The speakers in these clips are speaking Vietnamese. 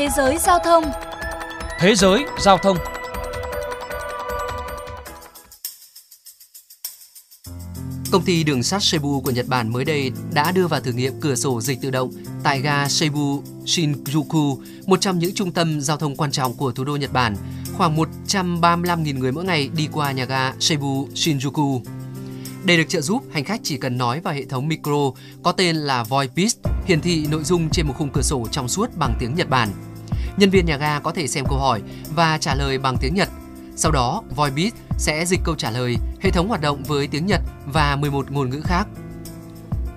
Thế giới giao thông Thế giới giao thông Công ty đường sắt Seibu của Nhật Bản mới đây đã đưa vào thử nghiệm cửa sổ dịch tự động tại ga Seibu Shinjuku, một trong những trung tâm giao thông quan trọng của thủ đô Nhật Bản. Khoảng 135.000 người mỗi ngày đi qua nhà ga Seibu Shinjuku. Để được trợ giúp, hành khách chỉ cần nói vào hệ thống micro có tên là Voice hiển thị nội dung trên một khung cửa sổ trong suốt bằng tiếng Nhật Bản. Nhân viên nhà ga có thể xem câu hỏi và trả lời bằng tiếng Nhật. Sau đó, Voibit sẽ dịch câu trả lời, hệ thống hoạt động với tiếng Nhật và 11 ngôn ngữ khác.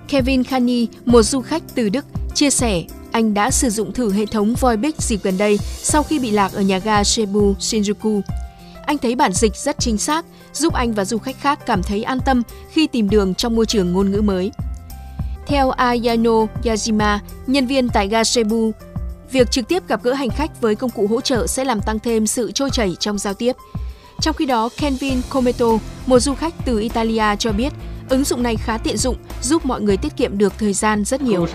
Kevin Khani, một du khách từ Đức, chia sẻ anh đã sử dụng thử hệ thống Voibit dịp gần đây sau khi bị lạc ở nhà ga Seibu Shinjuku. Anh thấy bản dịch rất chính xác, giúp anh và du khách khác cảm thấy an tâm khi tìm đường trong môi trường ngôn ngữ mới. Theo Ayano Yajima, nhân viên tại ga Seibu, việc trực tiếp gặp gỡ hành khách với công cụ hỗ trợ sẽ làm tăng thêm sự trôi chảy trong giao tiếp. Trong khi đó, Kenvin Cometo, một du khách từ Italia cho biết, ứng dụng này khá tiện dụng, giúp mọi người tiết kiệm được thời gian rất nhiều.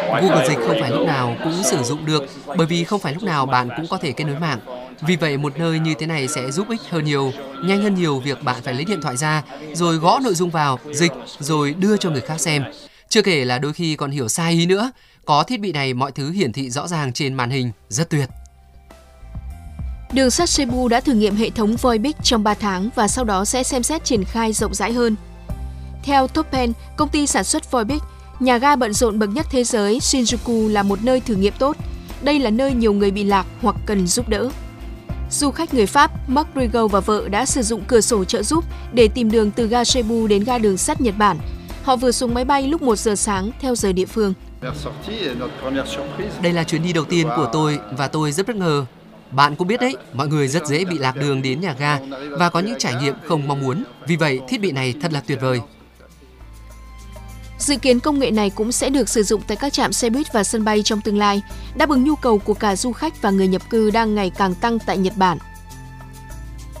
Google Dịch không phải lúc nào cũng sử dụng được, bởi vì không phải lúc nào bạn cũng có thể kết nối mạng. Vì vậy, một nơi như thế này sẽ giúp ích hơn nhiều, nhanh hơn nhiều việc bạn phải lấy điện thoại ra, rồi gõ nội dung vào, dịch, rồi đưa cho người khác xem. Chưa kể là đôi khi còn hiểu sai ý nữa. Có thiết bị này mọi thứ hiển thị rõ ràng trên màn hình, rất tuyệt. Đường sắt Cebu đã thử nghiệm hệ thống VoiBix trong 3 tháng và sau đó sẽ xem xét triển khai rộng rãi hơn. Theo Toppen, công ty sản xuất VoiBix, nhà ga bận rộn bậc nhất thế giới Shinjuku là một nơi thử nghiệm tốt. Đây là nơi nhiều người bị lạc hoặc cần giúp đỡ. Du khách người Pháp Mark Rigo và vợ đã sử dụng cửa sổ trợ giúp để tìm đường từ ga Cebu đến ga đường sắt Nhật Bản. Họ vừa xuống máy bay lúc 1 giờ sáng theo giờ địa phương. Đây là chuyến đi đầu tiên của tôi và tôi rất bất ngờ. Bạn cũng biết đấy, mọi người rất dễ bị lạc đường đến nhà ga và có những trải nghiệm không mong muốn. Vì vậy, thiết bị này thật là tuyệt vời. Dự kiến công nghệ này cũng sẽ được sử dụng tại các trạm xe buýt và sân bay trong tương lai, đáp ứng nhu cầu của cả du khách và người nhập cư đang ngày càng tăng tại Nhật Bản.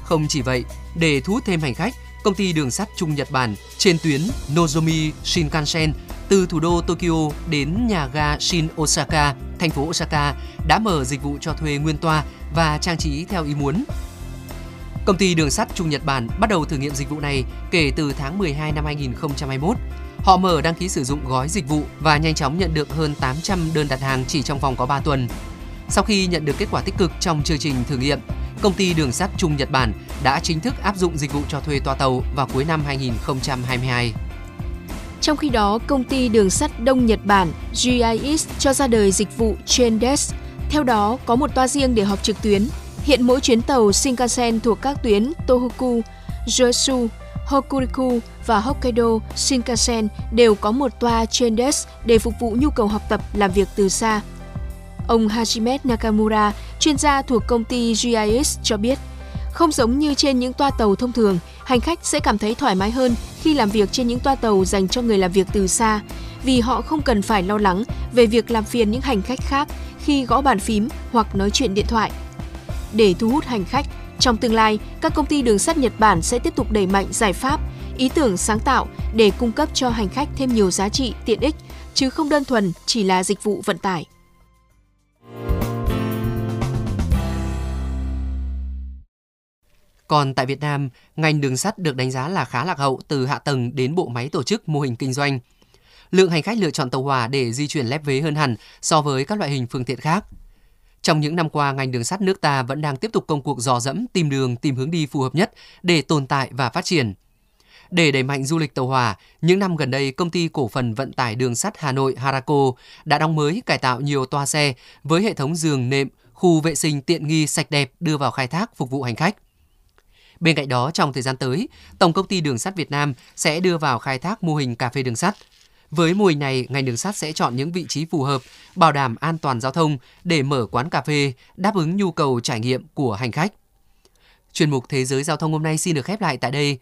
Không chỉ vậy, để thu hút thêm hành khách, công ty đường sắt Trung Nhật Bản trên tuyến Nozomi Shinkansen từ thủ đô Tokyo đến nhà ga Shin Osaka, thành phố Osaka đã mở dịch vụ cho thuê nguyên toa và trang trí theo ý muốn. Công ty đường sắt Trung Nhật Bản bắt đầu thử nghiệm dịch vụ này kể từ tháng 12 năm 2021. Họ mở đăng ký sử dụng gói dịch vụ và nhanh chóng nhận được hơn 800 đơn đặt hàng chỉ trong vòng có 3 tuần. Sau khi nhận được kết quả tích cực trong chương trình thử nghiệm, công ty đường sắt Trung Nhật Bản đã chính thức áp dụng dịch vụ cho thuê toa tàu vào cuối năm 2022. Trong khi đó, công ty đường sắt Đông Nhật Bản GIS cho ra đời dịch vụ Traindesk. Theo đó, có một toa riêng để họp trực tuyến. Hiện mỗi chuyến tàu Shinkansen thuộc các tuyến Tohoku, Josu, Hokuriku và Hokkaido Shinkansen đều có một toa Traindesk để phục vụ nhu cầu học tập làm việc từ xa. Ông Hajime Nakamura, chuyên gia thuộc công ty GIS cho biết, không giống như trên những toa tàu thông thường, hành khách sẽ cảm thấy thoải mái hơn khi làm việc trên những toa tàu dành cho người làm việc từ xa, vì họ không cần phải lo lắng về việc làm phiền những hành khách khác khi gõ bàn phím hoặc nói chuyện điện thoại. Để thu hút hành khách, trong tương lai, các công ty đường sắt Nhật Bản sẽ tiếp tục đẩy mạnh giải pháp, ý tưởng sáng tạo để cung cấp cho hành khách thêm nhiều giá trị, tiện ích, chứ không đơn thuần chỉ là dịch vụ vận tải. Còn tại Việt Nam, ngành đường sắt được đánh giá là khá lạc hậu từ hạ tầng đến bộ máy tổ chức mô hình kinh doanh. Lượng hành khách lựa chọn tàu hỏa để di chuyển lép vế hơn hẳn so với các loại hình phương tiện khác. Trong những năm qua, ngành đường sắt nước ta vẫn đang tiếp tục công cuộc dò dẫm tìm đường, tìm hướng đi phù hợp nhất để tồn tại và phát triển. Để đẩy mạnh du lịch tàu hỏa, những năm gần đây, công ty cổ phần vận tải đường sắt Hà Nội Harako đã đóng mới cải tạo nhiều toa xe với hệ thống giường nệm, khu vệ sinh tiện nghi sạch đẹp đưa vào khai thác phục vụ hành khách. Bên cạnh đó, trong thời gian tới, Tổng công ty Đường sắt Việt Nam sẽ đưa vào khai thác mô hình cà phê đường sắt. Với mô hình này, ngành đường sắt sẽ chọn những vị trí phù hợp, bảo đảm an toàn giao thông để mở quán cà phê, đáp ứng nhu cầu trải nghiệm của hành khách. Chuyên mục Thế giới giao thông hôm nay xin được khép lại tại đây.